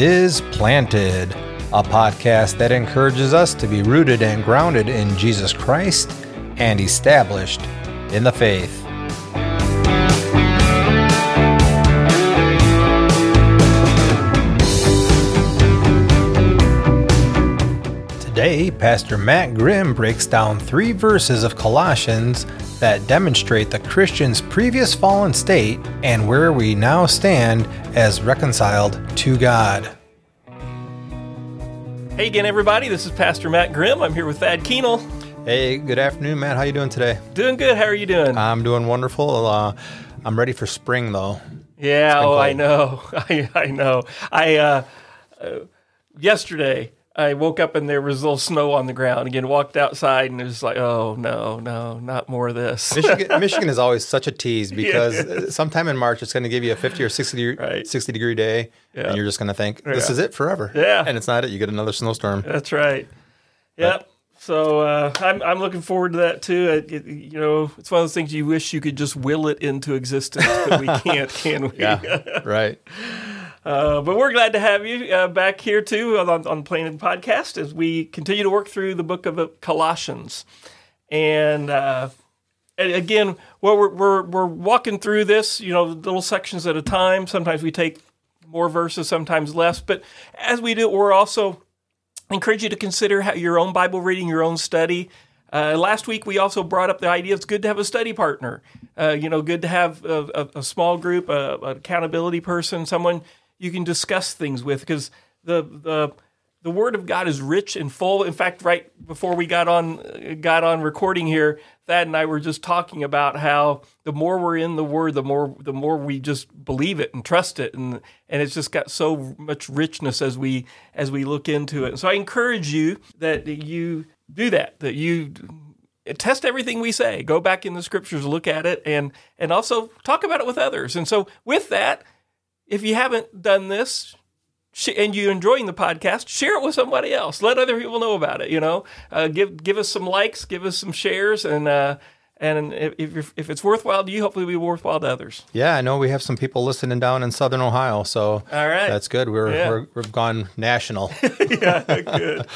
Is Planted, a podcast that encourages us to be rooted and grounded in Jesus Christ and established in the faith. Today, Pastor Matt Grimm breaks down three verses of Colossians that demonstrate the Christian's previous fallen state and where we now stand as reconciled to God. Hey again, everybody. This is Pastor Matt Grimm. I'm here with Thad Keenel. Hey, good afternoon, Matt. How you doing today? Doing good. How are you doing? I'm doing wonderful. Uh, I'm ready for spring, though. Yeah. Oh, I know. I, I know. I uh, uh, yesterday I woke up and there was a little snow on the ground. Again, walked outside and it was like, oh no, no, not more of this. Michigan, Michigan is always such a tease because yeah. sometime in March it's going to give you a 50 or 60 degree, right. 60 degree day, yeah. and you're just going to think this yeah. is it forever. Yeah, and it's not it. You get another snowstorm. That's right. Yep. But, so uh, I'm I'm looking forward to that too. It, it, you know, it's one of those things you wish you could just will it into existence, but we can't, can we? Yeah, right. Uh, but we're glad to have you uh, back here too on, on Planted Podcast as we continue to work through the book of uh, Colossians. And, uh, again, well, we're, we're, we're walking through this, you know, little sections at a time. Sometimes we take more verses, sometimes less. But as we do, we're also encourage you to consider your own Bible reading, your own study. Uh, last week, we also brought up the idea it's good to have a study partner. Uh, you know, good to have a, a, a small group, a, an accountability person, someone you can discuss things with because the the the word of God is rich and full. In fact, right before we got on got on recording here, Thad and I were just talking about how the more we're in the word, the more the more we just believe it and trust it, and and it's just got so much richness as we as we look into it. So I encourage you that you do that, that you test everything we say, go back in the scriptures, look at it, and and also talk about it with others. And so with that if you haven't done this and you're enjoying the podcast, share it with somebody else. Let other people know about it. You know, uh, give give us some likes, give us some shares, and uh, and if, if it's worthwhile to you, hopefully it'll be worthwhile to others. Yeah, I know we have some people listening down in Southern Ohio, so all right, that's good. We're, yeah. we're we've gone national. yeah, good.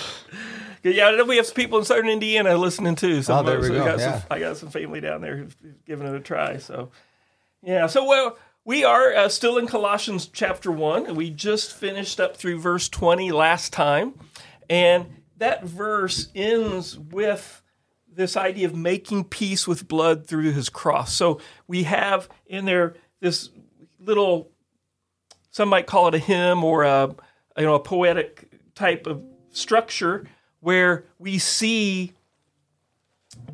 Yeah, we have some people in Southern Indiana listening too. Oh, there we go. Got yeah. some, I got some family down there who've given it a try. So, yeah. So, well, we are uh, still in Colossians chapter 1. We just finished up through verse 20 last time. And that verse ends with this idea of making peace with blood through his cross. So we have in there this little, some might call it a hymn or a, you know, a poetic type of structure where we see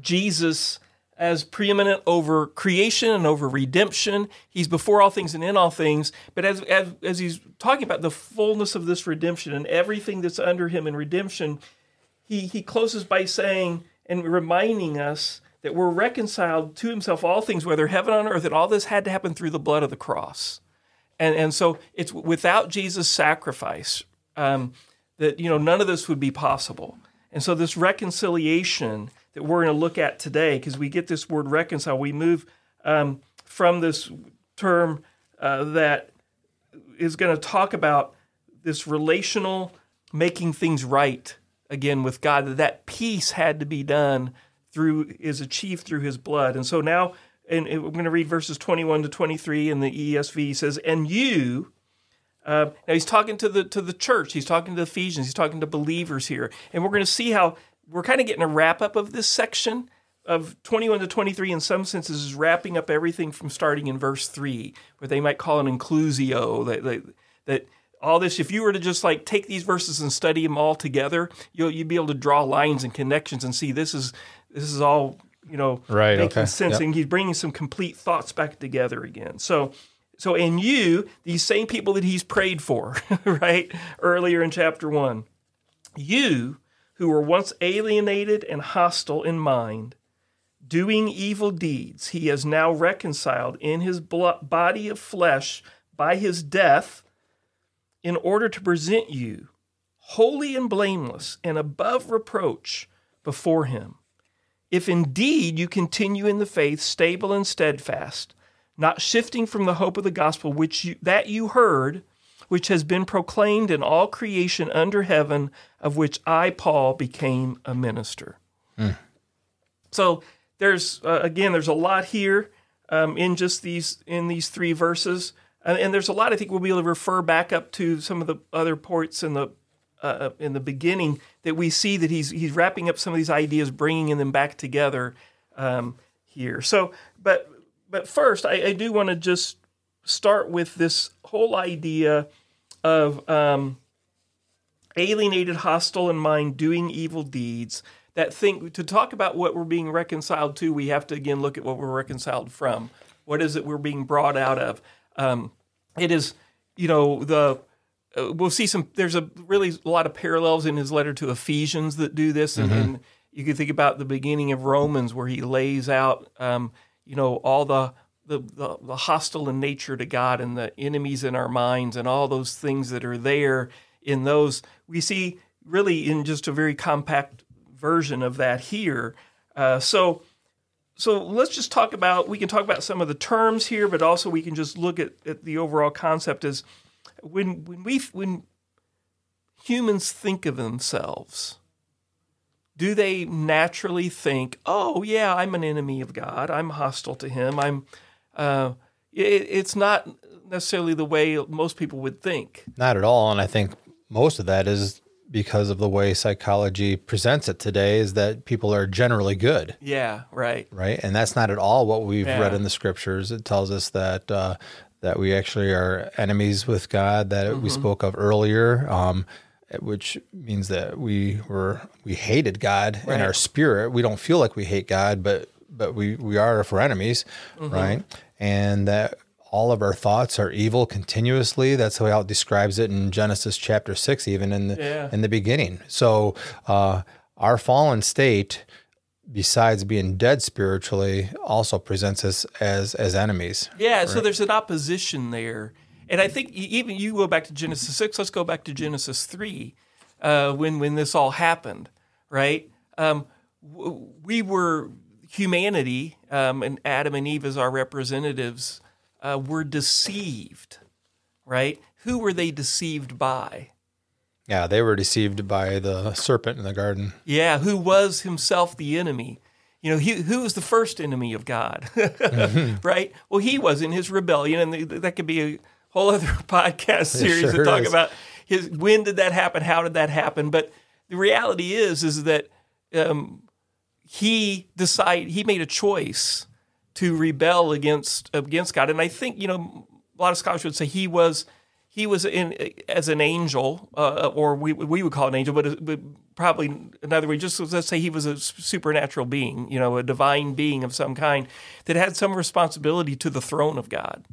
Jesus as preeminent over creation and over redemption. He's before all things and in all things. But as, as, as he's talking about the fullness of this redemption and everything that's under him in redemption, he, he closes by saying and reminding us that we're reconciled to himself, all things, whether heaven on earth, and all this had to happen through the blood of the cross. And, and so it's without Jesus' sacrifice um, that, you know, none of this would be possible. And so this reconciliation that we're going to look at today, because we get this word reconcile, we move um, from this term uh, that is going to talk about this relational making things right again with God. That that peace had to be done through is achieved through His blood, and so now. And we're going to read verses 21 to 23 in the ESV. He says, And you, uh, now he's talking to the to the church. He's talking to Ephesians. He's talking to believers here, and we're going to see how we're kind of getting a wrap up of this section of 21 to 23 in some senses is wrapping up everything from starting in verse 3 where they might call an inclusio that, that, that all this if you were to just like take these verses and study them all together you'll you'd be able to draw lines and connections and see this is this is all you know right, making okay. sense yep. and he's bringing some complete thoughts back together again so so in you these same people that he's prayed for right earlier in chapter 1 you who were once alienated and hostile in mind, doing evil deeds, he has now reconciled in his body of flesh by his death in order to present you holy and blameless and above reproach before him. If indeed you continue in the faith, stable and steadfast, not shifting from the hope of the gospel which you, that you heard, which has been proclaimed in all creation under heaven, of which I, Paul, became a minister. So there's uh, again, there's a lot here um, in just these in these three verses, and, and there's a lot. I think we'll be able to refer back up to some of the other points in the uh, in the beginning that we see that he's he's wrapping up some of these ideas, bringing them back together um, here. So, but but first, I, I do want to just start with this whole idea of um, alienated, hostile in mind, doing evil deeds. That think to talk about what we're being reconciled to, we have to again look at what we're reconciled from. What is it we're being brought out of? Um, it is, you know, the uh, we'll see some. There's a really a lot of parallels in his letter to Ephesians that do this, and, and you can think about the beginning of Romans where he lays out, um, you know, all the the, the the hostile in nature to God and the enemies in our minds and all those things that are there in those. We see really in just a very compact version of that here. Uh, so so let's just talk about we can talk about some of the terms here but also we can just look at, at the overall concept as when when we when humans think of themselves do they naturally think oh yeah i'm an enemy of god i'm hostile to him i'm uh, it, it's not necessarily the way most people would think Not at all. And I think most of that is because of the way psychology presents it today is that people are generally good, yeah right right? And that's not at all what we've Yeah. read in the scriptures. It tells us that uh, that we actually are enemies with God that Mm-hmm. we spoke of earlier. Um, which means that we were we hated God in our spirit. We don't feel like we hate God, but but we we are if we're enemies, Mm-hmm. right? And that all of our thoughts are evil continuously. That's how it describes it in Genesis chapter six, even in the Yeah. in the beginning. So uh, our fallen state, besides being dead spiritually, also presents us as as enemies. Yeah, so there's an opposition there. And I think even you go back to Genesis 6, let's go back to Genesis 3, uh, when, when this all happened, right? Um, we were, humanity, um, and Adam and Eve as our representatives, uh, were deceived, right? Who were they deceived by? Yeah, they were deceived by the serpent in the garden. Yeah, who was himself the enemy. You know, he, who was the first enemy of God, right? Well, he was in his rebellion, and th- that could be a whole other podcast series sure to talk is. about his when did that happen, how did that happen. But the reality is, is that um, he decided he made a choice to rebel against against God, and I think you know a lot of scholars would say he was he was in as an angel, uh, or we we would call it an angel, but, but probably another way. Just let's say he was a supernatural being, you know, a divine being of some kind that had some responsibility to the throne of God,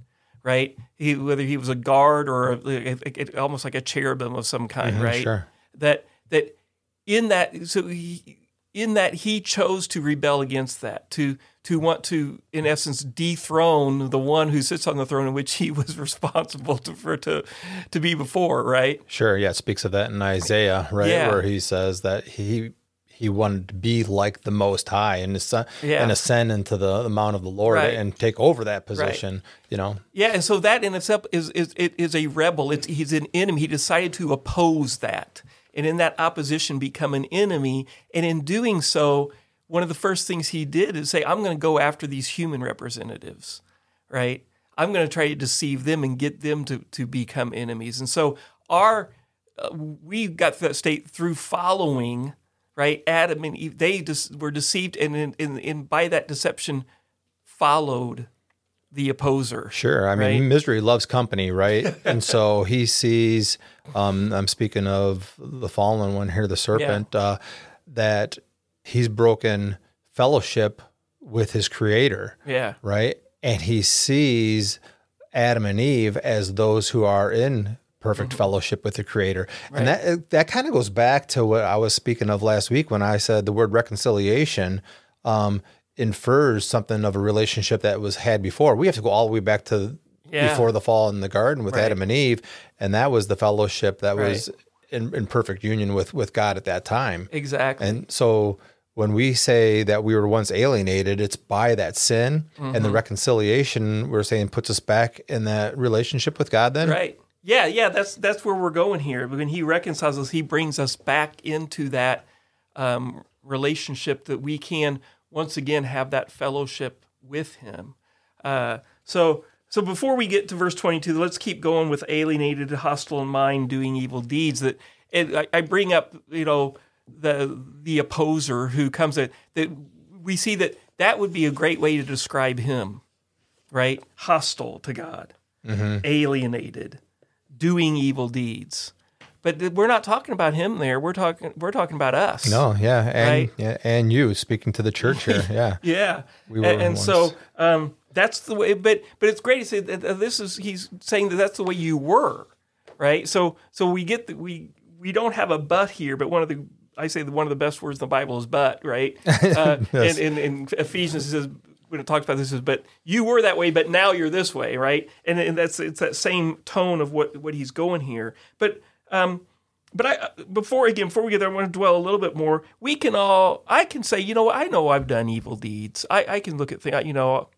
right? He, whether he was a guard or a, a- a- almost like a cherubim of some kind, right? sure. That that in that so he, in that he chose to rebel against that to to want to in essence dethrone the one who sits on the throne in which he was responsible to for to to be before right Sure, yeah, it speaks of that in Isaiah, right, Yeah. where he says that he he wanted to be like the Most High and ascend, Yeah. and ascend into the, the mount of the Lord Right. and take over that position. You know, yeah and so that in itself is is it is a rebel it's he's an enemy he decided to oppose that and in that opposition become an enemy and in doing so one of the first things he did is say i'm going to go after these human representatives right? I'm going to try to deceive them and get them to, to become enemies. And so our uh, we got to that state through following right? Adam and eve they just were deceived and in, by that deception followed the opposer sure. I mean, Right. misery loves company, right? and so he sees. Um, I'm speaking of the fallen one here, the serpent, uh, that he's broken fellowship with his creator. yeah right? And he sees Adam and Eve as those who are in perfect fellowship with the Creator, and that that kind of goes back to what I was speaking of last week when I said the word reconciliation um, infers something of a relationship that was had before. We have to go all the way back to Yeah. before the fall in the garden with Right. Adam and Eve, and that was the fellowship that was in, in perfect union with with God at that time. exactly And so when we say that we were once alienated, it's by that sin and Mm-hmm. the reconciliation we're saying puts us back in that relationship with God then. Right. Yeah, yeah, that's that's where we're going here. When he reconciles us, he brings us back into that um, relationship that we can once again have that fellowship with him. Uh, so, so before we get to verse twenty-two, let's keep going with alienated, hostile in mind, doing evil deeds. That it, I, I bring up, you know, the the opposer who comes at that we see that that would be a great way to describe him, right? Hostile to God, alienated, doing evil deeds. But th- we're not talking about him there. We're talking we're talking about us. No, yeah, and Right. yeah, and you speaking to the church here, yeah. Yeah. We were and, and so um, that's the way. But but it's great to say that this is he's saying that that's the way you were, right? So so we get the, we we don't have a but here, but one of the I say one of the best words in the Bible is but, right? Uh, Yes. and, and in Ephesians says when it talks about this is but you were that way, but now you're this way, right? And, and that's it's that same tone of what what he's going here, but. Um, but I before again before we get there, I want to dwell a little bit more. We can all I can say, you know, I know I've done evil deeds. I, I can look at things, you know,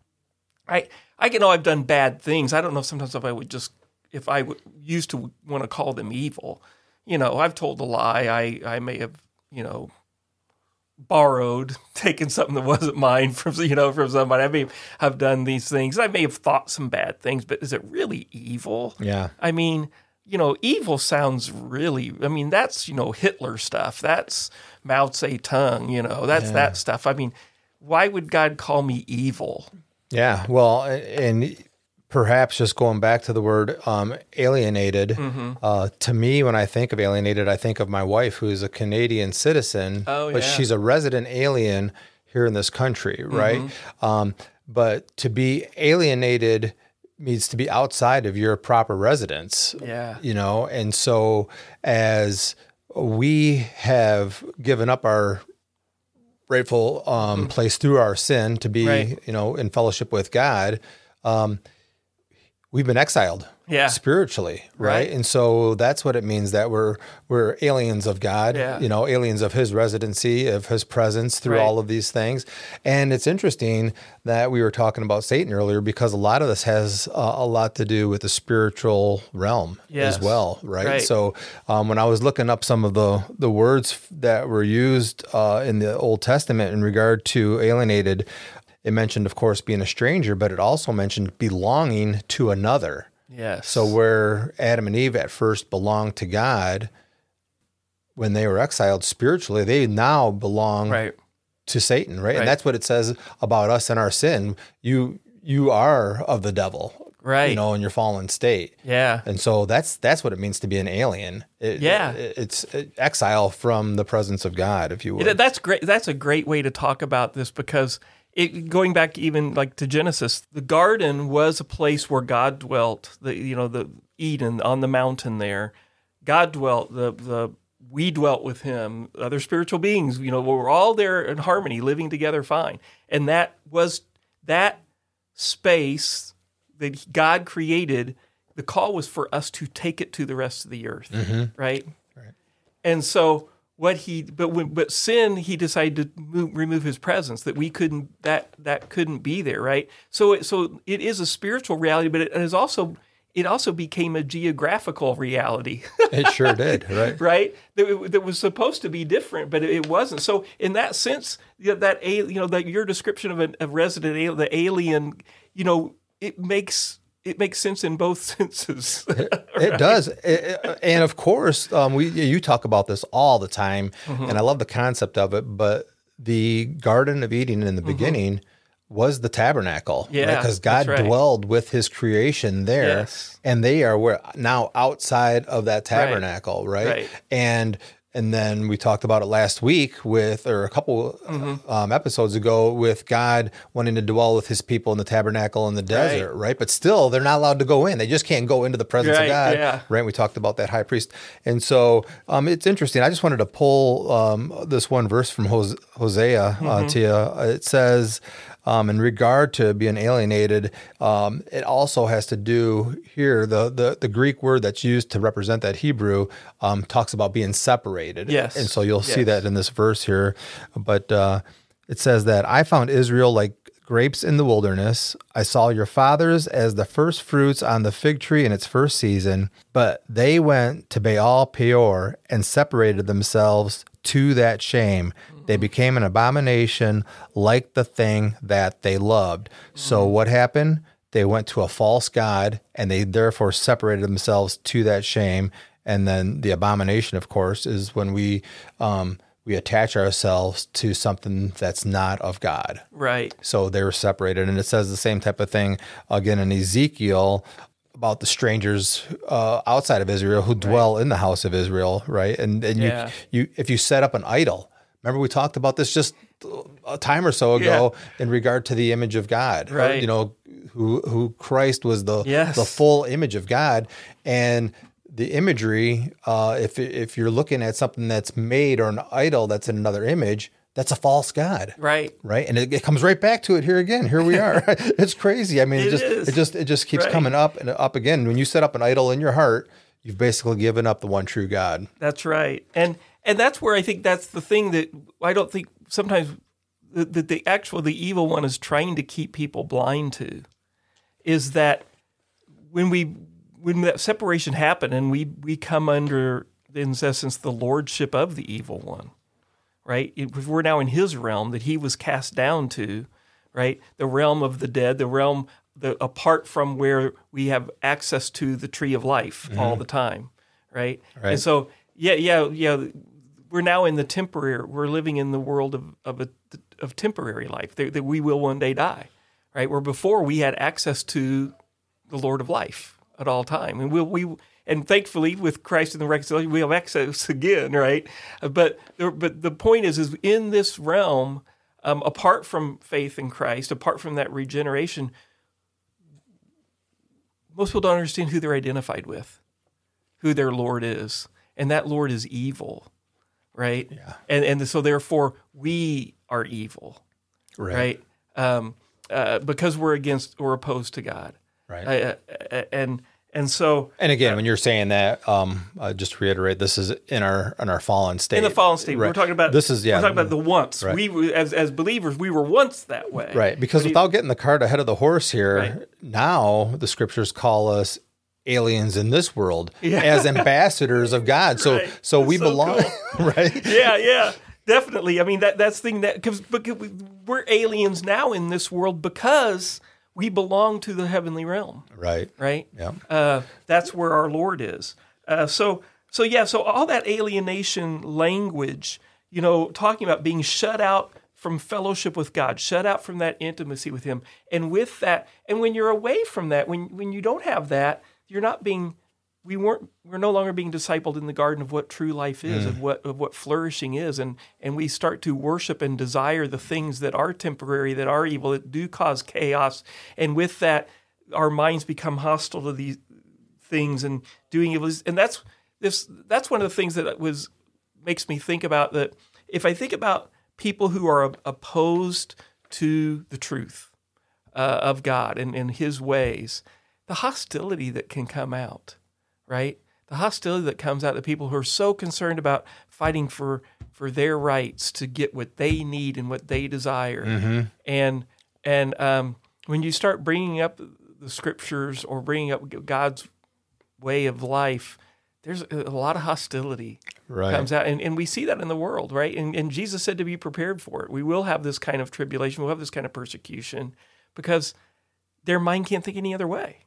I I can know I've done bad things. I don't know sometimes if I would just if I would used to want to call them evil. You know, I've told a lie. I I may have you know borrowed, taken something that wasn't mine from you know from somebody. I may have done these things. I may have thought some bad things, but is it really evil? Yeah. I mean, you know, evil sounds really. I mean, that's you know Hitler stuff. That's Mao Zedong. You know, that's that stuff. I mean, why would God call me evil? Yeah, well, and perhaps just going back to the word um, alienated, Mm-hmm. uh, to me, when I think of alienated, I think of my wife, who's a Canadian citizen, Oh, but yeah. she's a resident alien here in this country, right? Mm-hmm. Um, but to be alienated means to be outside of your proper residence. Yeah. You know, and so as we have given up our rightful um, place through our sin to be, Mm-hmm. Right. you know, in fellowship with God, um, we've been exiled Yeah. spiritually, right? Right. And so that's what it means that we're we're aliens of God, Yeah. you know, aliens of His residency, of His presence through Right. all of these things. And it's interesting that we were talking about Satan earlier because a lot of this has uh, a lot to do with the spiritual realm Yes. as well, right? Right. So um, when I was looking up some of the the words that were used uh, in the Old Testament in regard to alienated, it mentioned, of course, being a stranger, but it also mentioned belonging to another. Yes. So where Adam and Eve at first belonged to God, when they were exiled spiritually, they now belong right. to Satan, right? Right. And that's what it says about us and our sin. You you are of the devil, Right. You know, in your fallen state. Yeah. And so that's that's what it means to be an alien. It- Yeah. it- it's exile from the presence of God, if you will. That's great. That's a great way to talk about this because it, going back even like to Genesis, the garden was a place where God dwelt. The you know the Eden on the mountain there, God dwelt. The the we dwelt with Him. Other spiritual beings, you know, we were all there in harmony, living together fine. And that was that space that God created. The call was for us to take it to the rest of the earth, mm-hmm. right? And so what he but when but sin he decided to move, remove his presence that we couldn't that that couldn't be there right? So it, so it is a spiritual reality but it is also it also became a geographical reality. It sure did, right? right? That, that was supposed to be different but it wasn't. So in that sense that a- you know that your description of a, resident al- the alien you know it makes it makes sense in both senses It does, It- it- and of course, um, we you talk about this all the time, Mm-hmm. and I love the concept of it. But the Garden of Eden in the beginning was the tabernacle, Mm-hmm. Yeah, because God right. dwelled with His creation there, Yes. and they are where now outside of that tabernacle, right? Right. And and then we talked about it last week with, or a couple Mm-hmm. um, episodes ago, with God wanting to dwell with His people in the tabernacle in the desert, right? But still, they're not allowed to go in. They just can't go into the presence Right, of God, yeah. right? We talked about that high priest, and so um, it's interesting. I just wanted to pull um, this one verse from Hosea uh, Mm-hmm. to you. It says, um, in regard to being alienated, um, it also has to do here. The, the the Greek word that's used to represent that Hebrew um, talks about being separated. Yes. and so you'll see that in this verse here. But uh, it says that I found Israel like grapes in the wilderness. I saw your fathers as the first fruits on the fig tree in its first season, but they went to Baal Peor and separated themselves to that shame. They became an abomination like the thing that they loved. So what happened? They went to a false god and they therefore separated themselves to that shame. And then the abomination, of course, is when we um, we attach ourselves to something that's not of God. Right. So they were separated. And it says the same type of thing again in Ezekiel about the strangers uh, outside of Israel who dwell in the house of Israel, right? And and Yeah. you you if you set up an idol, remember we talked about this just a time or so ago in regard to the image of God, or, Right. you know, who who Christ was the Yes. the full image of God, and the imagery. Uh, if if you're looking at something that's made or an idol that's in another image, that's a false god Right. right? And it, it comes right back to it here again. Here we are. it's crazy. I mean, it, It just is. it just it just keeps Right. coming up and up again. When you set up an idol in your heart, you've basically given up the one true God. That's right, and and that's where I think that's the thing that I don't think sometimes that the, the actual the evil one is trying to keep people blind to is that when we when that separation happened and we we come under in essence the lordship of the evil one, right? If we're now in his realm that he was cast down to, right? The realm of the dead, the realm the apart from where we have access to the tree of life mm-hmm. all the time, right? Right. And so yeah, yeah, yeah. We're now in the temporary. We're living in the world of of a, of temporary life that, that we will one day die, right? Where before we had access to the Lord of life at all time, and we we and thankfully with Christ and the reconciliation we have access again, right? But there, but the point is, is in this realm, um, apart from faith in Christ, apart from that regeneration, most people don't understand who they're identified with, who their Lord is, and that Lord is evil, right? Yeah. And and so therefore we are evil, right? Um, uh, because we're against or opposed to God, Right. Uh, uh, and and so and again, when you're saying that, um, uh, just to reiterate, this is in our in our fallen state. in the fallen state, we're talking about this is yeah we're talking about the once. Right. We as as believers, we were once that way, right because without getting the cart ahead of the horse here, Right. now the scriptures call us aliens in this world Yeah. as ambassadors of God. So Right. so we So belong, right? yeah, yeah, definitely. I mean, that that's the thing that because we're aliens now in this world because we belong to the heavenly realm, Right. right? Yeah. Uh, that's where our Lord is. Uh, so so yeah, so all that alienation language, you know, talking about being shut out from fellowship with God, shut out from that intimacy with Him, and with that, and when you're away from that, when when you don't have that, you're not being we weren't we're no longer being discipled in the garden of what true life is of what of what flourishing is. And and we start to worship and desire the things that are temporary that are evil that do cause chaos. And with that our minds become hostile to these things and doing evil. And that's this that's one of the things that was makes me think about that if I think about people who are opposed to the truth uh, of God and, and His ways, the hostility that can come out, right? The hostility that comes out of people who are so concerned about fighting for for their rights to get what they need and what they desire, and and um, when you start bringing up the scriptures or bringing up God's way of life, there's a lot of hostility Right. comes out. And, and we see that in the world, right? And, and Jesus said to be prepared for it. We will have this kind of tribulation, we'll have this kind of persecution because their mind can't think any other way.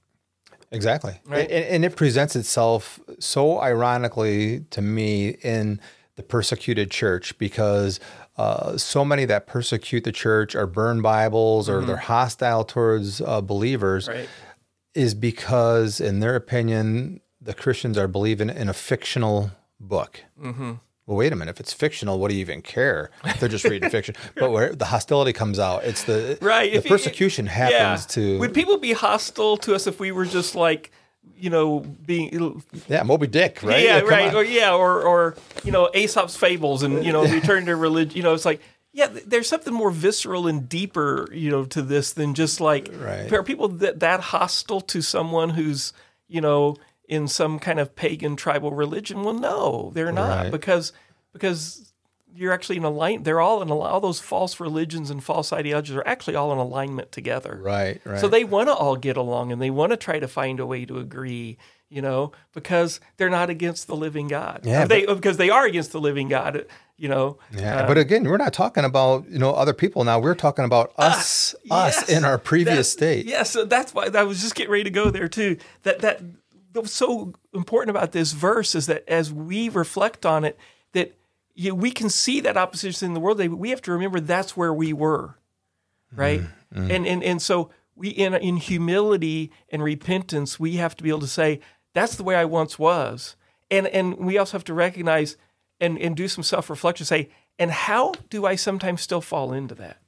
Exactly. Right. And, and it presents itself so ironically to me in the persecuted church because uh, so many that persecute the church or burn Bibles or they're hostile towards uh, believers Right. is because, in their opinion, the Christians are believing in a fictional book. Mm-hmm. Well, wait a minute. If it's fictional, what do you even care? They're just reading fiction. But where the hostility comes out, it's the Right. The persecution happens to Would people be hostile to us if we were just like, you know, being yeah, Moby Dick, right? yeah, Come right, on. or yeah, or or you know, Aesop's fables, and you know, return to religion. You know, it's like yeah, there's something more visceral and deeper, you know, to this than just like Right. are people that that hostile to someone who's you know in some kind of pagan tribal religion? Well, no, they're not Right. because because you're actually in alignment. They're all in all those false religions and false ideologies are actually all in alignment together. Right, right. So they want to all get along and they want to try to find a way to agree, you know, because they're not against the living God. Yeah, Or they because they are against the living God, you know. Yeah, Uh, but again, we're not talking about you know other people now. We're talking about us, us yes. in our previous That- state. Yes, so that's why I was just getting ready to go there too. That that what's so important about this verse is that as we reflect on it, that you, we can see that opposition in the world. but We have to remember that's where we were, right? Mm-hmm. And and and so we in in humility and repentance, we have to be able to say that's the way I once was, and and we also have to recognize and and do some self reflection. Say, and how do I sometimes still fall into that?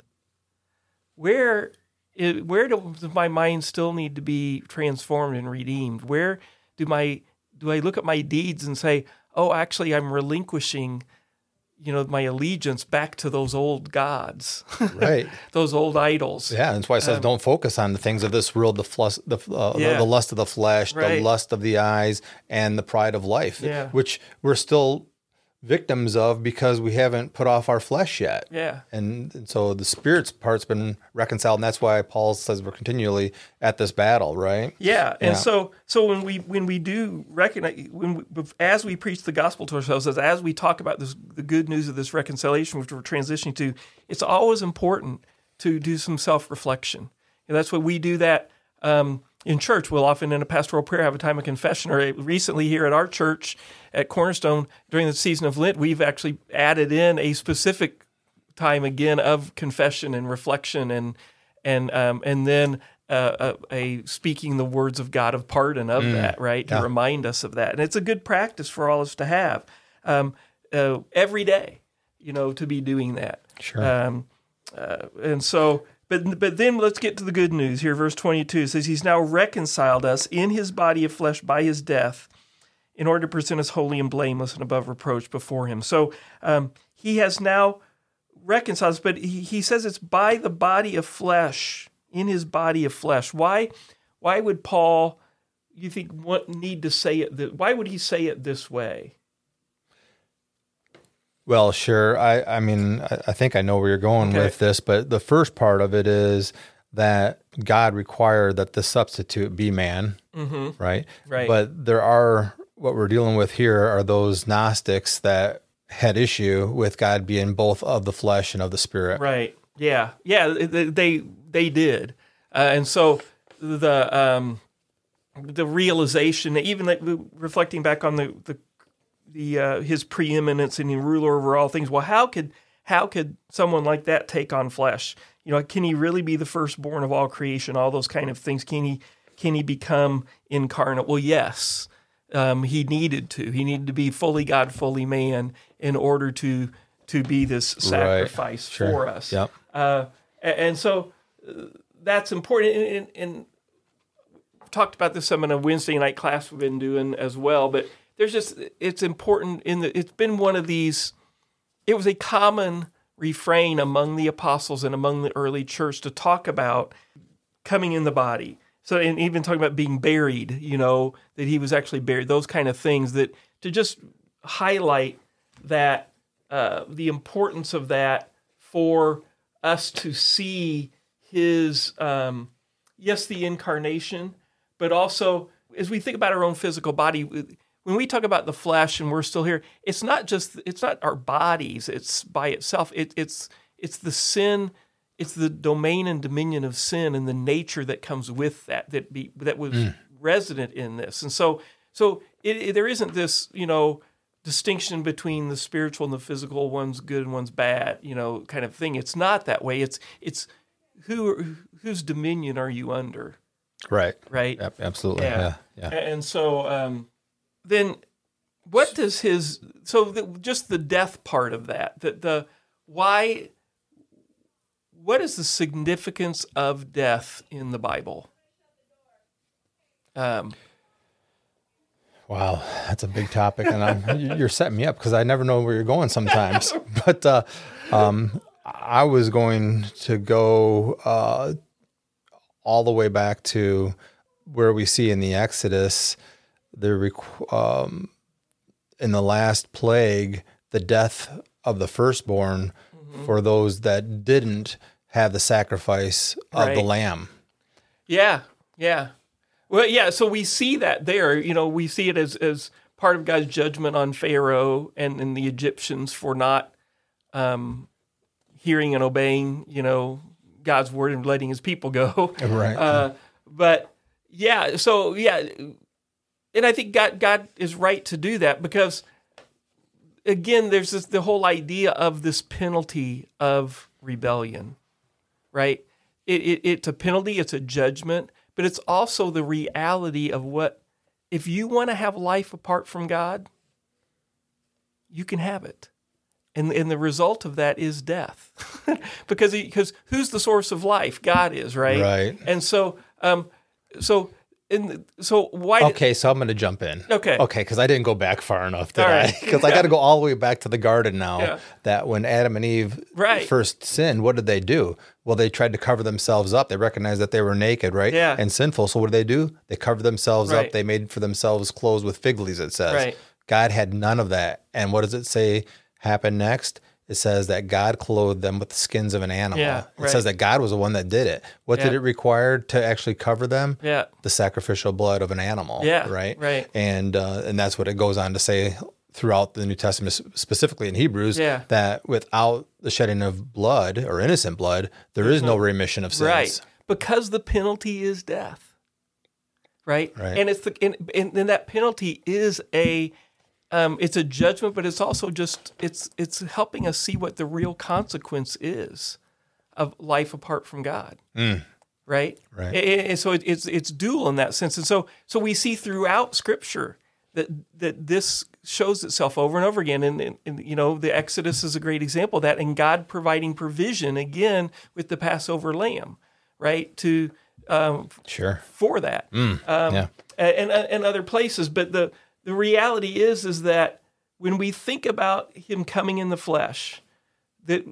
where it, where do, does my mind still need to be transformed and redeemed? Where do my do I look at my deeds and say, "Oh, actually, I'm relinquishing, you know, my allegiance back to those old gods, Right. those old idols." Yeah, that's why it says don't focus on the things of this world, the flus, the, uh, the Yeah. the lust of the flesh, Right. the lust of the eyes, and the pride of life, Yeah. which we're still victims of because we haven't put off our flesh yet. Yeah. And, and so the spirit's part's been reconciled, and that's why Paul says we're continually at this battle, right? Yeah, and Yeah. so so when we when we do recognize when we, as we preach the gospel to ourselves, as as we talk about this the good news of this reconciliation, which we're transitioning to, it's always important to do some self reflection, and that's why we do that um, in church. We'll often in a pastoral prayer have a time of confession, or recently here at our church at Cornerstone during the season of Lent, we've actually added in a specific time again of confession and reflection and and um, and then uh, a, a speaking the words of God of pardon of that right to remind us of that and it's a good practice for all of us to have um, uh, every day you know to be doing that Sure. um, uh, and so but but then let's get to the good news here. Verse 22 says he's now reconciled us in his body of flesh by his death in order to present us holy and blameless and above reproach before him. So um, he has now reconciled us but he, he says it's by the body of flesh in his body of flesh. Why why would paul you think what need to say it th- why would he say it this way Well, sure. I, I mean, I, I think I know where you're going Okay. with this, but the first part of it is that God required that the substitute be man, mm-hmm. right? Right. But there are, what we're dealing with here are those Gnostics that had issue with God being both of the flesh and of the spirit. Right. Yeah. Yeah. They they, did, uh, and so the um, the realization, even like reflecting back on the the, the uh, his preeminence and he ruler over all things. Well, how could how could someone like that take on flesh? You know, can he really be the firstborn of all creation? All those kind of things. Can he can he become incarnate? Well, yes. Um, he needed to. He needed to be fully God, fully man, in order to to be this sacrifice Sure. for us. Yep. Uh, and so uh, that's important. And, and, and talked about this some in a Wednesday night class we've been doing as well. But there's just it's important in the. It's been one of these. It was a common refrain among the apostles and among the early church to talk about coming in the body. So, and even talking about being buried, you know, that he was actually buried, those kind of things that to just highlight that uh, the importance of that for us to see his, um, yes, the incarnation, but also as we think about our own physical body, when we talk about the flesh and we're still here, it's not just it's not our bodies. It's by itself. It, it's it's the sin. It's the domain and dominion of sin and the nature that comes with that that be that was resident in this. And so so it, it- there isn't this you know distinction between the spiritual and the physical. One's good and one's bad. You know, kind of thing. It's not that way. It's it's who whose dominion are you under? Right. Right. Absolutely. Yeah. Yeah. Yeah. And so um, then what does his so the, just the death part of that the, the why what is the significance of death in the Bible? Um, Wow, that's a big topic, and I'm, you- you're setting me up because I never know where you're going sometimes. but uh, um, I was going to go uh, all the way back to where we see in the Exodus the um, in the last plague the death of the firstborn for those that didn't have the sacrifice of the lamb. Yeah, yeah. Well, yeah. So we see that there. You know, we see it as as part of God's judgment on Pharaoh and, and the Egyptians for not um, hearing and obeying. You know, God's word and letting His people go. Right. Uh, but yeah, so yeah, and I think God God is right to do that because again, there's this the whole idea of this penalty of rebellion, right? It, it it's a penalty, it's a judgment, but it's also the reality of what if you want to have life apart from God, you can have it. And, and the result of that is death, because because who's the source of life? God is, right? Right. And so, um, so, so why? Okay, so I'm going to jump in. Okay. Okay, because I didn't go back far enough, did All I? right. Because I got to go all the way back to the garden now. Yeah. That when Adam and Eve Right. first sinned, what did they do? Well, they tried to cover themselves up. They recognized that they were naked, right? Yeah. And sinful. So what did they do? They covered themselves Right. up. They made for themselves clothes with fig leaves. It says. Right. God had none of that. And what does it say happened next? It says that God clothed them with the skins of an animal. Yeah, it right. says that God was the one that did it. What did it require to actually cover them? Yeah. The sacrificial blood of an animal. Yeah, Right. right. And uh, and that's what it goes on to say throughout the New Testament, specifically in Hebrews, Yeah. that without the shedding of blood or innocent blood, there is no remission of sins. Right. Because the penalty is death. Right? Right. And it's the and, and then that penalty is a um, it's a judgment, but it's also just it's it's helping us see what the real consequence is of life apart from God. Right? Right. And, and so it, it's it's dual in that sense. And so so we see throughout Scripture that that this shows itself over and over again. And, and, and, you know the Exodus is a great example of that, and God providing provision again with the Passover lamb, right? To um, Sure. for that, um, yeah. and, and and other places. But the the reality is is that when we think about Him coming in the flesh, that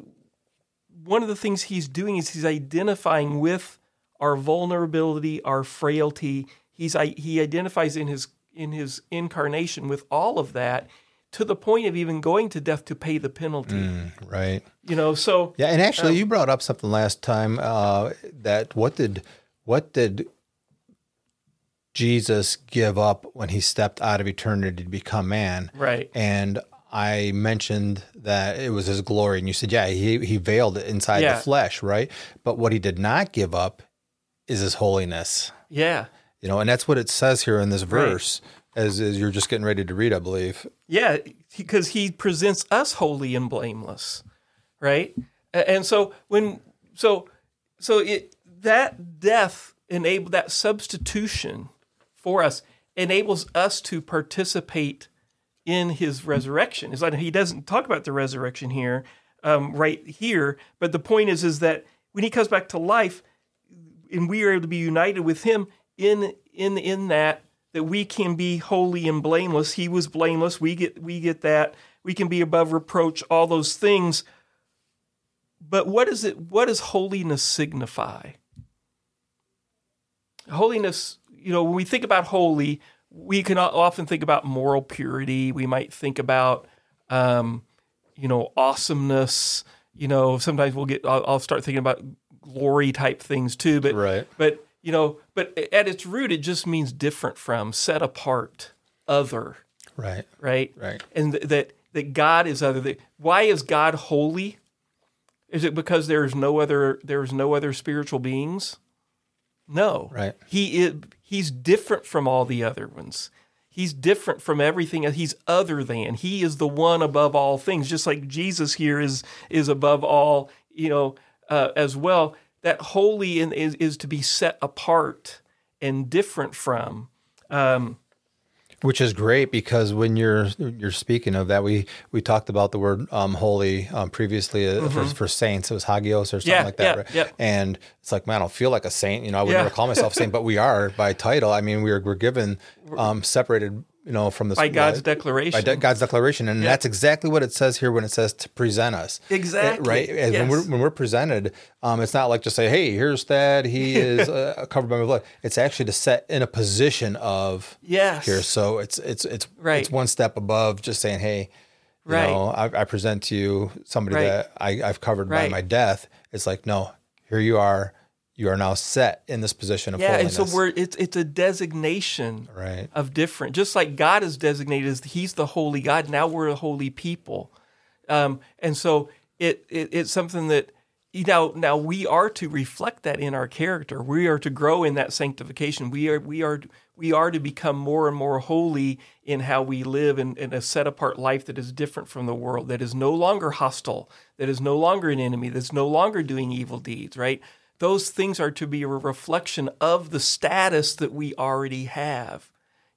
one of the things He's doing is He's identifying with our vulnerability, our frailty. He's he identifies in his in his incarnation with all of that to the point of even going to death to pay the penalty. Right. You know, so Yeah, and actually, you brought up something last time uh, that what did what did Jesus give up when he stepped out of eternity to become man? right, And I mentioned that it was his glory, and you said, yeah, he he veiled it inside Yeah. the flesh, right? But what he did not give up is his holiness, yeah, you know, and that's what it says here in this verse, as, as you're just getting ready to read, I believe. yeah, because he presents us holy and blameless, right? And so when so so it that death enabled that substitution for us enables us to participate in his resurrection. It's like he doesn't talk about the resurrection here, um, right here, but the point is is that when he comes back to life, and we are able to be united with him in in in that that we can be holy and blameless. He was blameless. We get we get that. We can be above reproach. All those things. But what is it? What does holiness signify? Holiness, you know, when we think about holy, we can often think about moral purity. We might think about, um, you know, awesomeness. You know, sometimes we'll get. I'll, I'll start thinking about glory type things too. But Right. but you know, but at its root, it just means different from, set apart, other, Right. right? Right. And th- that that God is other. That why is God holy? Is it because there is no other there is no other spiritual beings? No. Right. He is he's different from all the other ones. He's different from everything. He's other than. He is the one above all things. Just like Jesus here is is above all, you know, uh, as well. That holy in, is is to be set apart and different from. Um, Which is great because when you're you're speaking of that, we we talked about the word um, holy um, previously uh, for, for saints. It was hagios or something Mm-hmm. Yeah, like that, yeah, right? yeah. And it's like, man, I don't feel like a saint. You know, I would never call myself a saint, but we are by title. I mean, we're we're given um, separated, you know, from the by God's declaration. by de- God's declaration, and that's exactly what it says here when it says to present us. Exactly, right? And when we're when we're presented, um, it's not like just say, "Hey, here's that. He is uh, covered by my blood." It's actually to set in a position of Yes. here. So it's it's it's Right. it's one step above just saying, "Hey, You Right. know, I, I present to you somebody Right. that I, I've covered by my death. It's like, no, here you are. You are now set in this position of Yeah, holiness. and so we're it's it's a designation right. of different. Just like God is designated as He's the holy God. Now we're a holy people, um, and so it, it it's something that you know now we are to reflect that in our character. We are to grow in that sanctification. We are we are we are to become more and more holy in how we live in, in a set apart life that is different from the world, that is no longer hostile, that is no longer an enemy, that's no longer doing evil deeds. Right. Those things are to be a reflection of the status that we already have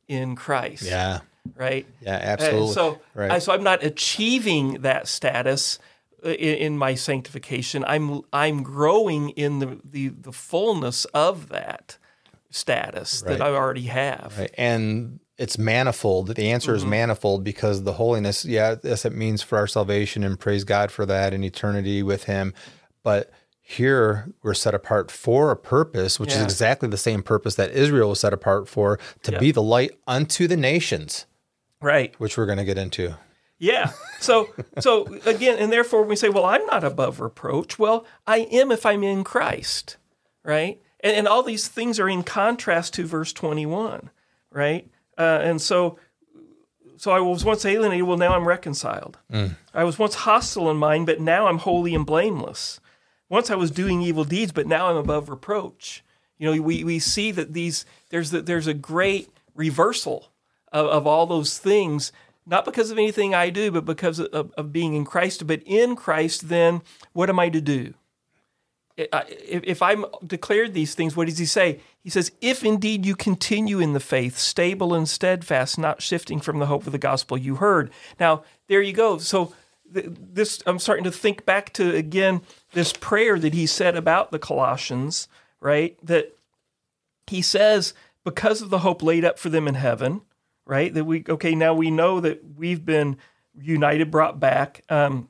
in Christ. Yeah. Right. Yeah, And absolutely. so, right. I, so I'm not achieving that status uh, in, in my sanctification. I'm I'm growing in the the, the fullness of that status that I already have. Right. And it's manifold. The answer is manifold because the holiness, yeah, yes, it means for our salvation and praise God for that and eternity with Him. But here we're set apart for a purpose, which is exactly the same purpose that Israel was set apart for to Yeah. be the light unto the nations, Right. which we're going to get into. Yeah. So so again, and therefore we say, well, I'm not above reproach. Well, I am if I'm in Christ, right? And, and all these things are in contrast to verse 21, right? Uh, and so so I was once alienated, well, now I'm reconciled. I was once hostile in mind, but now I'm holy and blameless. Once I was doing evil deeds, but now I'm above reproach. You know, we, we see that these there's the, there's a great reversal of, of all those things, not because of anything I do, but because of, of being in Christ. But in Christ, then what am I to do? If, if I'm declared these things, what does he say? He says, If indeed you continue in the faith, stable and steadfast, not shifting from the hope of the gospel you heard. Now, there you go. So, this I'm starting to think back to again this prayer that he said about the Colossians, right? That he says, because of the hope laid up for them in heaven, right? That we, okay, now we know that we've been united, brought back, um,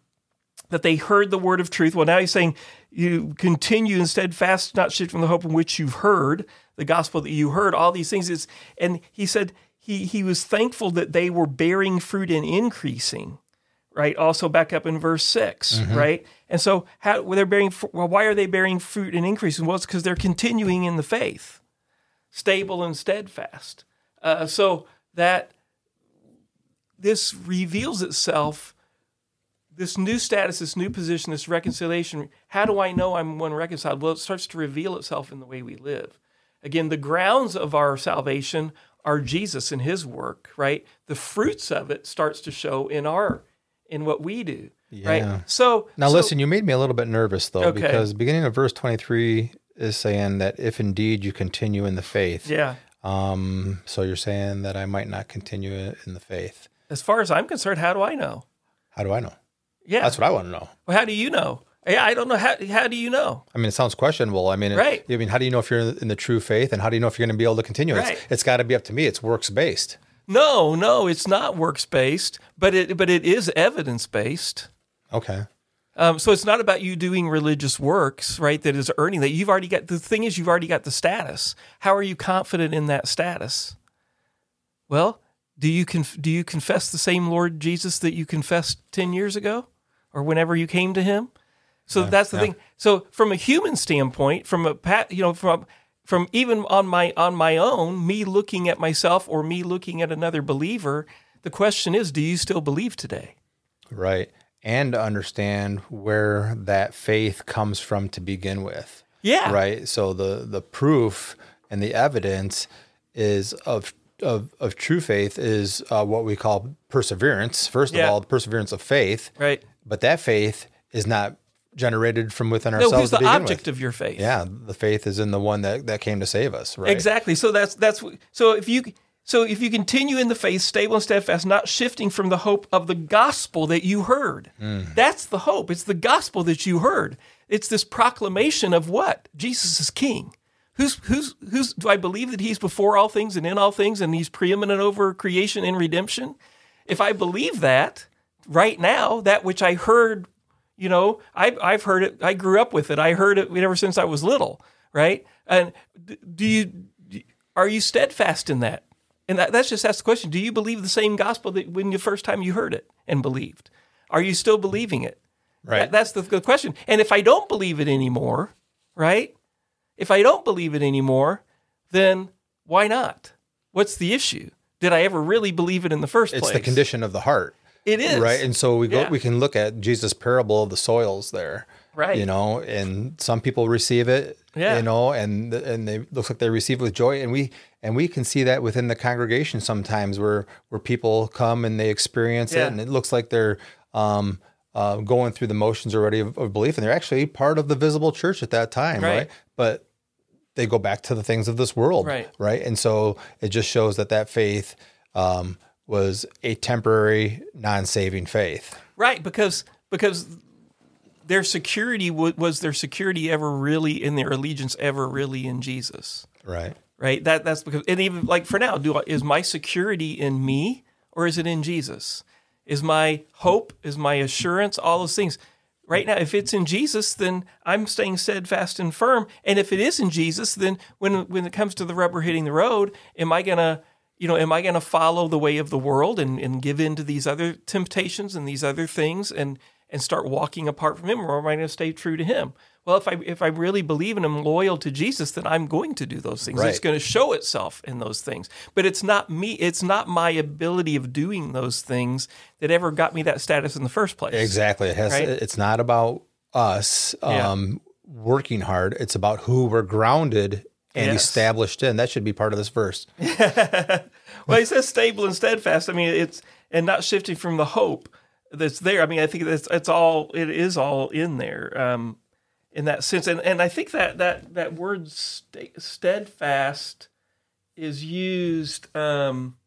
that they heard the word of truth. Well, now he's saying, you continue in steadfast, not shift from the hope in which you've heard, the gospel that you heard, all these things. Is, and he said he, he was thankful that they were bearing fruit and increasing right? Also back up in verse 6 right? And so how well, they're bearing well, why are they bearing fruit and increasing? Well, it's because they're continuing in the faith, stable and steadfast. Uh, so that this reveals itself, this new status, this new position, this reconciliation. How do I know I'm one reconciled? Well, it starts to reveal itself in the way we live. Again, the grounds of our salvation are Jesus and his work, right? The fruits of it starts to show in our in what we do. Yeah. Right. So Now, so- listen, you made me a little bit nervous though, Okay. because beginning of verse 23 is saying that if indeed you continue in the faith. Yeah. Um, so you're saying that I might not continue in the faith. As far as I'm concerned, how do I know? How do I know? Yeah. That's what I want to know. well, how do you know? Yeah, I don't know. How, how do you know? I mean, it sounds questionable. I mean, it- Right. I mean, how do you know if you're in the true faith, and how do you know if you're going to be able to continue? Right. It's, it's got to be up to me. It's works based. No, no, it's not works based, but it but it is evidence based. Okay. Um, so it's not about you doing religious works, right? That is earning that. You've already got the thing is you've already got the status. How are you confident in that status? Well, do you conf- do you confess the same Lord Jesus that you confessed ten years ago, or whenever you came to Him? So that's the yeah. thing. So from a human standpoint, from a pat, you know, from from even on my on my own, me looking at myself or me looking at another believer, the question is, do you still believe today? Right. And understand where that faith comes from to begin with. Yeah. Right. So the the proof and the evidence is of of, of true faith is uh, what we call perseverance. First Yeah. of all, the perseverance of faith. Right. But that faith is not generated from within ourselves. No, who's the object with. of your faith? Yeah, the faith is in the one that, that came to save us, right? Exactly. So that's that's so if you so if you continue in the faith, stable and steadfast, not shifting from the hope of the gospel that you heard. Mm. That's the hope. It's the gospel that you heard. It's this proclamation of what? Jesus is king. Who's who's who's do I believe that he's before all things and in all things and he's preeminent over creation and redemption? If I believe that right now, that which I heard, you know, I I've heard it, I grew up with it. I heard it ever since I was little, right? And do you are you steadfast in that? And that, that's just ask the question: Do you believe the same gospel that when the first time you heard it and believed? Are you still believing it? Right. That- that's the, the question. And if I don't believe it anymore, right? If I don't believe it anymore, then why not? What's the issue? Did I ever really believe it in the first It's place? It's the condition of the heart. It is Right. And so we go Yeah. we can look at Jesus' parable of the soils there. Right. You know, and some people receive it, Yeah. you know, and and they looks like they receive it with joy. And we and we can see that within the congregation sometimes where where people come and they experience Yeah. it and it looks like they're um uh, going through the motions already of, of belief, and they're actually part of the visible church at that time, Right. right? But they go back to the things of this world, Right. Right, and so it just shows that that faith um, was a temporary, non-saving faith. Right, because because their security wa- was their security ever really in their allegiance ever really in Jesus, Right. right? That that's because and even like for now, do I, is my security in me or is it in Jesus? Is my hope, is my assurance, all those things. Right now, if it's in Jesus, then I'm staying steadfast and firm. And if it is in Jesus, then when when it comes to the rubber hitting the road, am I gonna you know, am I going to follow the way of the world and, and give in to these other temptations and these other things and and start walking apart from Him, or am I going to stay true to Him? Well, if I if I really believe and am loyal to Jesus, then I'm going to do those things. It's going to show itself in those things. But it's not me. It's not my ability of doing those things that ever got me that status in the first place. Exactly. It has. Right? It's not about us Yeah. um, working hard. It's about who we're grounded and Yes. established in. That should be part of this verse. well, he says stable and steadfast. I mean, it's and not shifting from the hope that's there. I mean, I think that's it's all it is all in there um, in that sense. And and I think that that that word sta steadfast is used um,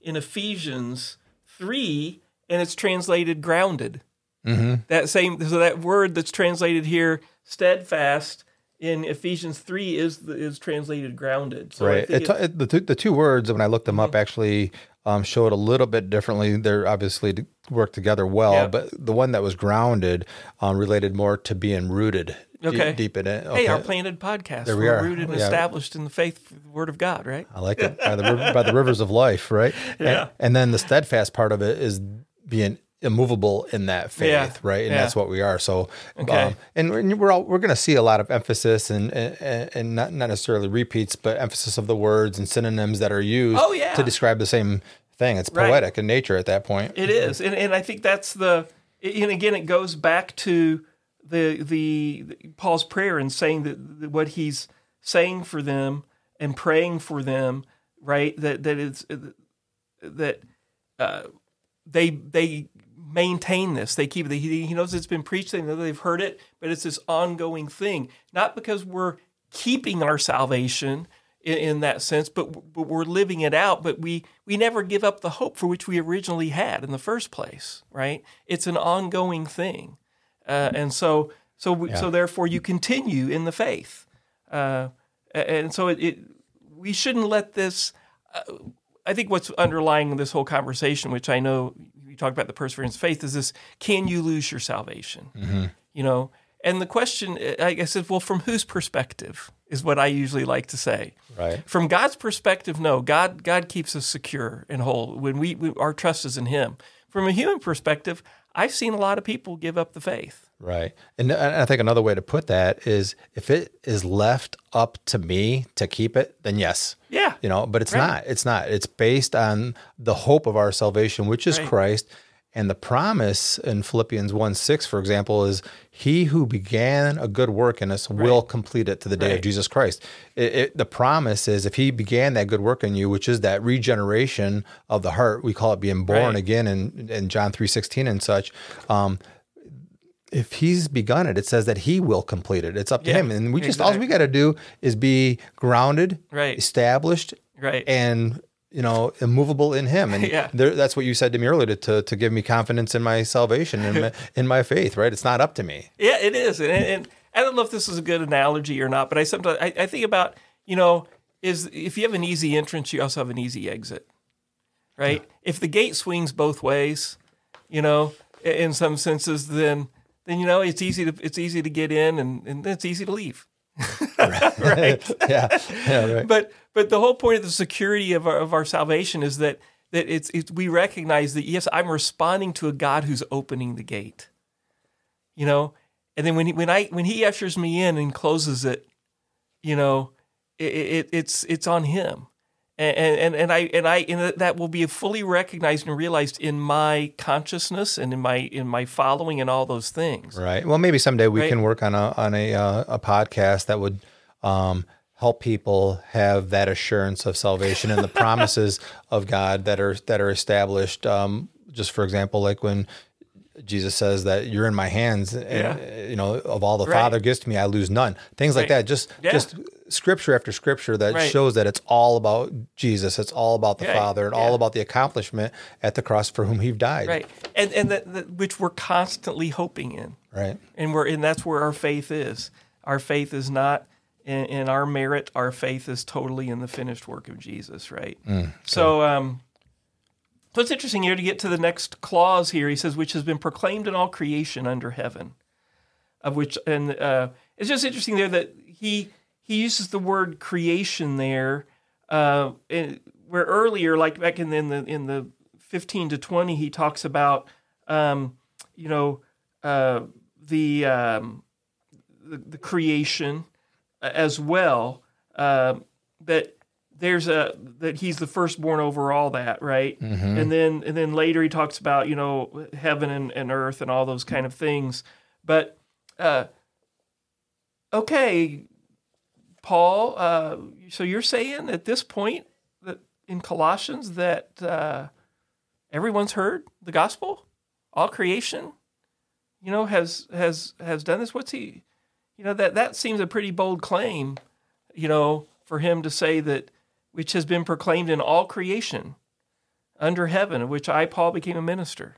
in Ephesians three, and it's translated grounded. That same so that word that's translated here steadfast in Ephesians three is the, is translated grounded. So I right. It, it- the, two, the two words, when I looked them up, actually um, show it a little bit differently. They're obviously work together well, Yeah. but the one that was grounded um, related more to being rooted Okay. deep in it. Hey, Okay. our planted podcast. There we We're are. rooted and Yeah. established in the faith, the Word of God, right? I like it by the by the rivers of life, right? Yeah. And, and then the steadfast part of it is being immovable in that faith, Yeah. right? And Yeah. that's what we are. So, Okay. um, and we're we're, all, we're going to see a lot of emphasis and and, and not, not necessarily repeats, but emphasis of the words and synonyms that are used Oh, yeah. to describe the same thing. It's Right. poetic in nature at that point. It is, and and I think that's the. And again, it goes back to the the, the Paul's prayer and saying that, that what he's saying for them and praying for them, right? That that it's that uh, they they maintain this. They keep it. He, knows it's been preached. They know they've heard it, but it's this ongoing thing. Not because we're keeping our salvation in, in that sense, but but we're living it out. But we we never give up the hope for which we originally had in the first place. Right? It's an ongoing thing, uh, and so so we, so therefore you continue in the faith, uh, and so it, it we shouldn't let this. Uh, I think what's underlying this whole conversation, which I know you talk about the perseverance of faith, is this: Can you lose your salvation? Mm-hmm. You know, and the question, I guess, is well, from whose perspective is what I usually like to say. Right. From God's perspective, no. God, God keeps us secure and whole when we, we our trust is in Him. From a human perspective, I've seen a lot of people give up the faith. Right. And and I think another way to put that is if it is left up to me to keep it, then yes. Yeah. You know, but it's Right. not. It's not. It's based on the hope of our salvation, which is Right. Christ. And the promise in Philippians 1 6, for example, is he who began a good work in us will complete it to the day of Jesus Christ. It, it, the promise is if he began that good work in you, which is that regeneration of the heart, we call it being born Right. again in, in John three sixteen and such. Um, if he's begun it, it says that he will complete it. It's up to Yeah, him. And we just all we got to do is be grounded, Right. established, Right. and you know, immovable in him. And Yeah. there, that's what you said to me earlier to, to, give me confidence in my salvation and my, in my faith, right? It's not up to me. Yeah, it is, and, and I don't know if this is a good analogy or not, but I sometimes I, I think about you know is if you have an easy entrance, you also have an easy exit, right? If the gate swings both ways, you know, in some senses, then then you know it's easy to it's easy to get in and, and it's easy to leave. right? yeah, yeah, right. But but the whole point of the security of our, of our salvation is that that it's, it's we recognize that yes, I'm responding to a God who's opening the gate. You know, and then when he, when I when he ushers me in and closes it, you know, it, it it's it's on him. And, and and I and I and that will be fully recognized and realized in my consciousness and in my in my following and all those things. Right. Well, maybe someday we Right. can work on a on a uh, a podcast that would um, help people have that assurance of salvation and the promises of God that are that are established. Um, just for example, like when Jesus says that you're in my hands, and Yeah. uh, you know of all the Right. Father gives to me, I lose none. Things like Right. that. Just Yeah. just scripture after scripture that Right. shows that it's all about Jesus. It's all about the Right. Father and Yeah. all about the accomplishment at the cross for whom He died. Right. And and which we're constantly hoping in. Right. and we're and that's where our faith is. Our faith is not in, in our merit. Our faith is totally in the finished work of Jesus. Right. So, um, so it's interesting here to get to the next clause here. He says, "Which has been proclaimed in all creation under heaven." Of which, and uh, it's just interesting there that he he uses the word creation there, uh, where earlier, like back in the, in the in the fifteen to twenty, he talks about, um, you know, uh, the, um, the the creation uh, as well. Um that there's a that he's the firstborn over all that, right? And then and then later he talks about you know heaven and, and earth and all those kind of things. But uh, okay, Paul. Uh, so you're saying at this point that in Colossians that uh, everyone's heard the gospel, all creation, you know, has has has done this. What's he? You know that that seems a pretty bold claim, you know, for him to say that which has been proclaimed in all creation under heaven, of which I Paul became a minister.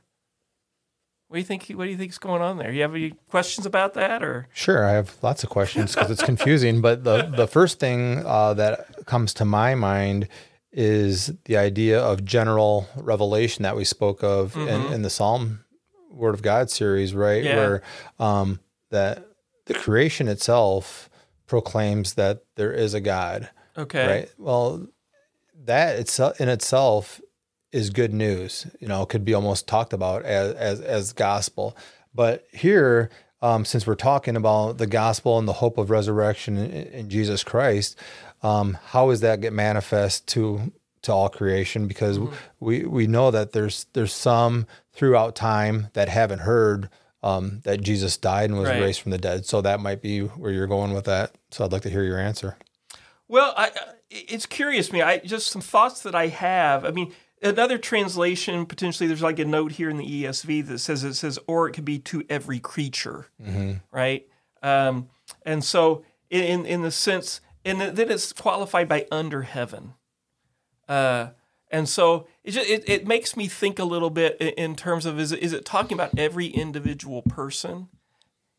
What do you think? What do you think's going on there? You have any questions about that, or Sure, I have lots of questions because it's confusing. But the the first thing uh, that comes to my mind is the idea of general revelation that we spoke of in, in the Psalm Word of God series, right? Yeah. Where um, that the creation itself proclaims that there is a God, okay, right? Well, that itself in itself is good news. You know, could be almost talked about as as, as gospel. But here, um, since we're talking about the gospel and the hope of resurrection in, in Jesus Christ, um, how does that get manifest to to all creation? Because we we know that there's there's some throughout time that haven't heard um, that Jesus died and was Right. raised from the dead. So that might be where you're going with that. So I'd like to hear your answer. Well, I, it's curious me. I just some thoughts that I have. I mean, another translation potentially. There's like a note here in the ESV that says it says, or it could be to every creature, right? Um, and so, in in the sense, and then it's qualified by under heaven. Uh, and so it, just, it it makes me think a little bit in, in terms of is it, is it talking about every individual person,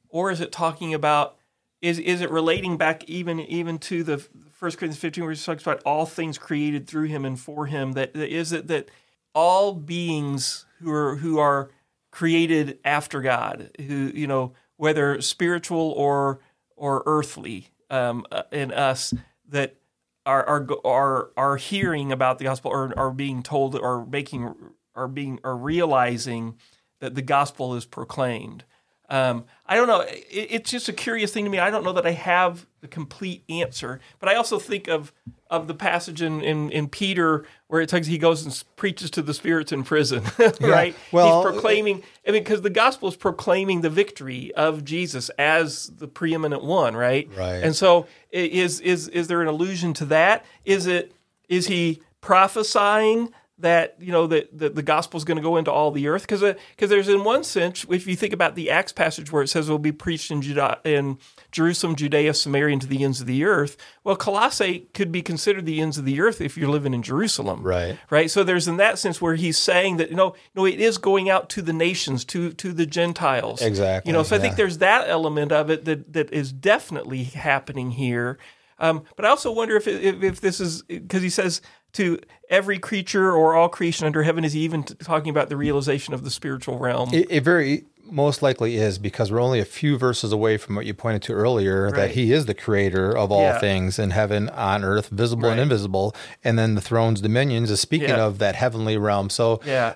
or is it talking about is is it relating back even even to the First Corinthians 15 where it talks about all things created through him and for him that, that is it that all beings who are who are created after God who you know whether spiritual or or earthly um, uh, in us that are are are are hearing about the gospel or are being told or making are being or realizing that the gospel is proclaimed. Um, I don't know. It, it's just a curious thing to me. I don't know that I have the complete answer, but I also think of of the passage in, in, in Peter where it says he goes and preaches to the spirits in prison, right? well, He's proclaiming. I mean, because the gospel is proclaiming the victory of Jesus as the preeminent one, right? Right. And so, is is is there an allusion to that? Is it is he prophesying that you know that the, the gospel is going to go into all the earth? Because because there's in one sense, if you think about the Acts passage where it says it will be preached in Judah in Jerusalem, Judea, Samaria, and to the ends of the earth. Well, Colossae could be considered the ends of the earth if you're living in Jerusalem, Right. right? So there's in that sense where he's saying that you know, no, it is going out to the nations, to to the Gentiles, Exactly, You know, so I think there's that element of it that that is definitely happening here. Um, but I also wonder if if, if this is because he says to every creature or all creation under heaven? Is he even t- talking about the realization of the spiritual realm? It, it very most likely is because we're only a few verses away from what you pointed to earlier that he is the creator of all Yeah. things in heaven, on earth, visible and invisible. And then the throne's dominions is speaking Yeah. of that heavenly realm. So yeah.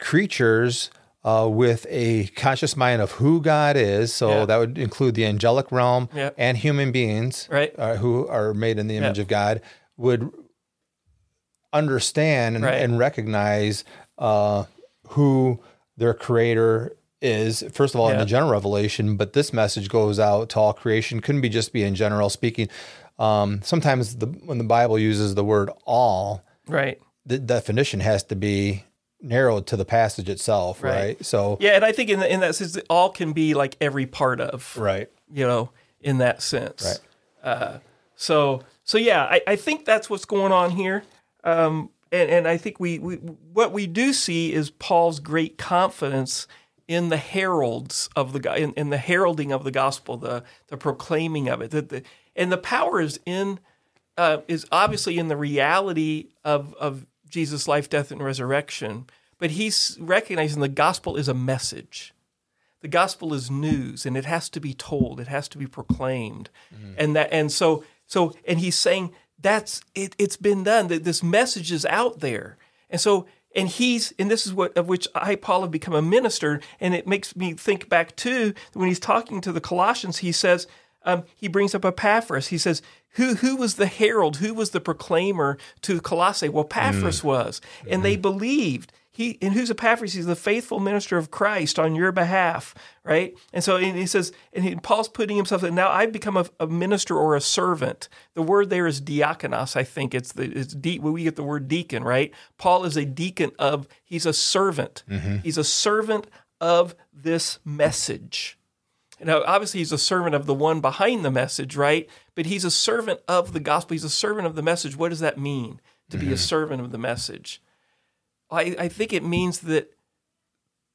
creatures uh, with a conscious mind of who God is. So Yeah. that would include the angelic realm Yeah. and human beings Right. uh, who are made in the image Yeah. of God would understand and, Right. and recognize uh, who their creator is first of all in the general revelation but this message goes out to all creation couldn't be just be in general speaking um, sometimes the, when the bible uses the word all right. the definition has to be narrowed to the passage itself, right? Right. So, Yeah, and I think in the, in that sense, all can be like every part of, right, you know, in that sense. Right. Uh, so so yeah, I, I think that's what's going on here. Um, and, and I think we, we what we do see is Paul's great confidence in the heralds of the in, in the heralding of the gospel, the the proclaiming of it. That the, and the power is in uh, is obviously in the reality of of Jesus' life, death, and resurrection. But he's recognizing the gospel is a message. The gospel is news, and it has to be told. It has to be proclaimed, and that and so so and he's saying that's it. It's been done. That this message is out there, and so and he's and this is what of which I Paul have become a minister, and it makes me think back to when he's talking to the Colossians. He says um, he brings up Epaphras. He says, "Who who was the herald? Who was the proclaimer to Colossae? Well, Epaphras was, and they believed." He and who's Epaphras? He's the faithful minister of Christ on your behalf, right? And so and he says, and he, Paul's putting himself that now I've become a, a minister or a servant. The word there is diakonos. I think it's the it's de, we get the word deacon, right? Paul is a deacon of. He's a servant. Mm-hmm. He's a servant of this message. Now, obviously, he's a servant of the one behind the message, right? But he's a servant of the gospel. He's a servant of the message. What does that mean to be a mm-hmm. servant of the message? I, I think it means that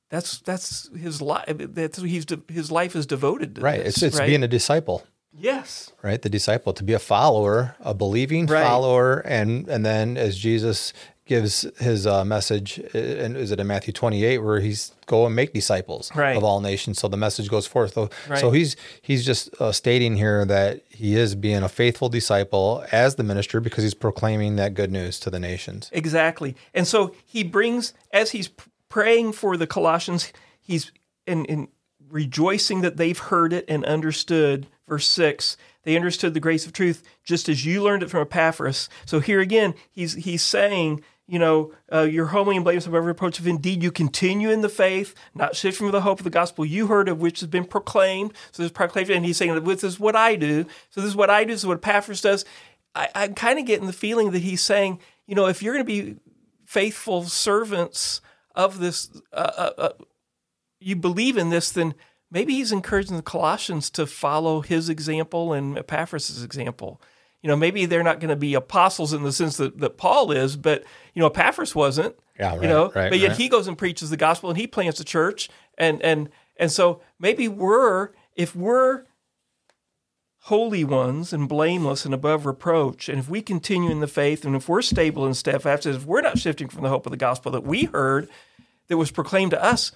that's that's his life. That's he's de- his life is devoted to. right. this, It's it's right? being a disciple, yes, right? The disciple to be a follower, a believing Right. follower, and and then as Jesus gives his uh, message, uh, and is it in Matthew twenty eight where he's go and make disciples Right. of all nations? So the message goes forth. So, Right. so he's he's just uh, stating here that he is being a faithful disciple as the minister because he's proclaiming that good news to the nations. exactly. And so he brings as he's praying for the Colossians, he's in, in rejoicing that they've heard it and understood. Verse six, they understood the grace of truth just as you learned it from Epaphras. So here again, he's he's saying. You know, uh, you're homely and blameless above reproach. If indeed you continue in the faith, not shifting from the hope of the gospel you heard of, which has been proclaimed. So this proclamation, and he's saying, "This is what I do." So this is what I do. This is what Epaphras does. I, I'm kind of getting the feeling that he's saying, you know, if you're going to be faithful servants of this, uh, uh, uh, you believe in this, then maybe he's encouraging the Colossians to follow his example and Epaphras' example. You know, maybe they're not going to be apostles in the sense that, that Paul is, but you know, Epaphras wasn't. Yeah, You know, right, but yet right. he goes and preaches the gospel and he plants a church, and and and so maybe we're if we're holy ones and blameless and above reproach. And if we continue in the faith and if we're stable and steadfast, if we're not shifting from the hope of the gospel that we heard that was proclaimed to us,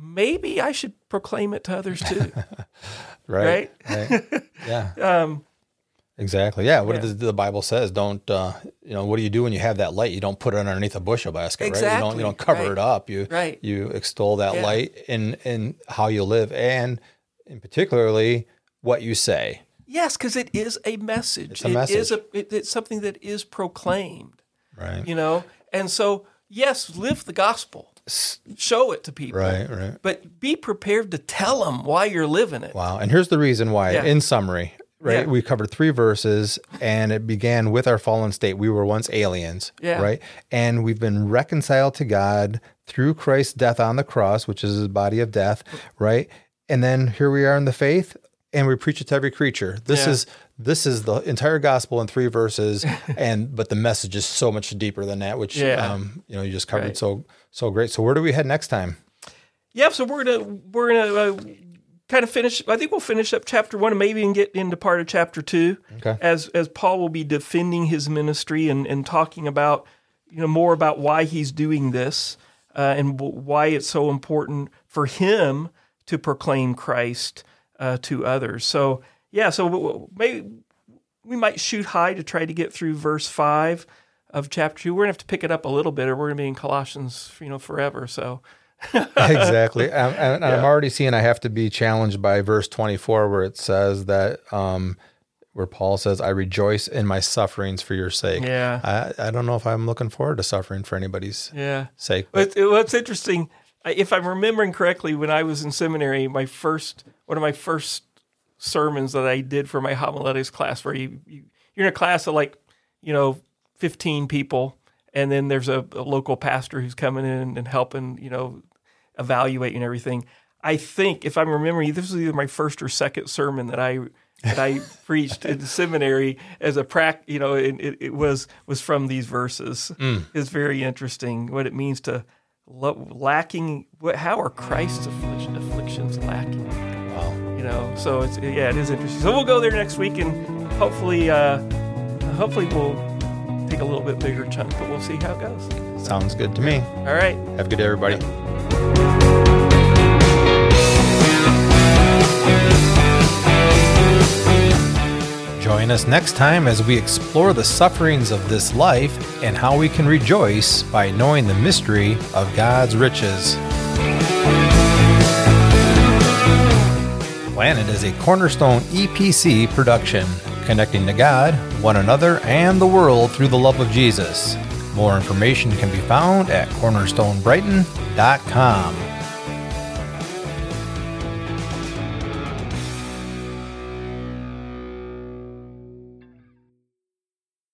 maybe I should proclaim it to others too. Right. right. Yeah. um, Exactly. Yeah. What Yeah. The, the Bible says, don't, uh, you know, what do you do when you have that light? You don't put it underneath a bushel basket, right? You don't, Exactly, you don't cover right. it up. You, Right. you extol that Yeah. light in, in how you live and in particularly what you say. yes, because it is a message. It's a It message. is a, it, it's something that is proclaimed, Right. you know? And so, yes, live the gospel, show it to people. Right. Right. But be prepared to tell them why you're living it. Wow. And here's the reason why, Yeah. in summary, right? Yeah. We covered three verses and it began with our fallen state. We were once aliens, Yeah. right? And we've been reconciled to God through Christ's death on the cross, which is his body of death, right? And then here we are in the faith and we preach it to every creature. This Yeah. is this is the entire gospel in three verses and but the message is so much deeper than that, which um, you know, you just covered Right. so so great. So where do we head next time? Yeah, so we're gonna we're gonna uh, kind of finish. I think we'll finish up chapter one and maybe even get into part of chapter two. Okay. As as Paul will be defending his ministry and and talking about you know more about why he's doing this uh, and w- why it's so important for him to proclaim Christ uh, to others. So yeah, so maybe we might shoot high to try to get through verse five of chapter two. We're gonna have to pick it up a little bit, or we're gonna be in Colossians, you know, forever. So exactly. And, and I'm already seeing I have to be challenged by verse 24 where it says that, um, where Paul says, I rejoice in my sufferings for your sake. yeah, I, I don't know if I'm looking forward to suffering for anybody's yeah. sake. But But what's interesting, if I'm remembering correctly, when I was in seminary, my first one of my first sermons that I did for my homiletics class, where you, you you're in a class of like you know 15 people, and then there's a, a local pastor who's coming in and helping you know evaluate and everything. I think if I'm remembering, this was either my first or second sermon that I that I preached in seminary as a prac. You know, it, it, it was was from these verses. It's very interesting what it means to lo- lacking. What, how are Christ's affliction, afflictions lacking? wow. You know, so it's yeah, it is interesting. So we'll go there next week and hopefully, uh, hopefully we'll take a little bit bigger chunk, but we'll see how it goes. Sounds good to me. All right. Have a good day, everybody. Join us next time as we explore the sufferings of this life and how we can rejoice by knowing the mystery of God's riches. Planted is a Cornerstone EPC production, connecting to God, one another, and the world through the love of Jesus. More information can be found at cornerstonebrighton.com.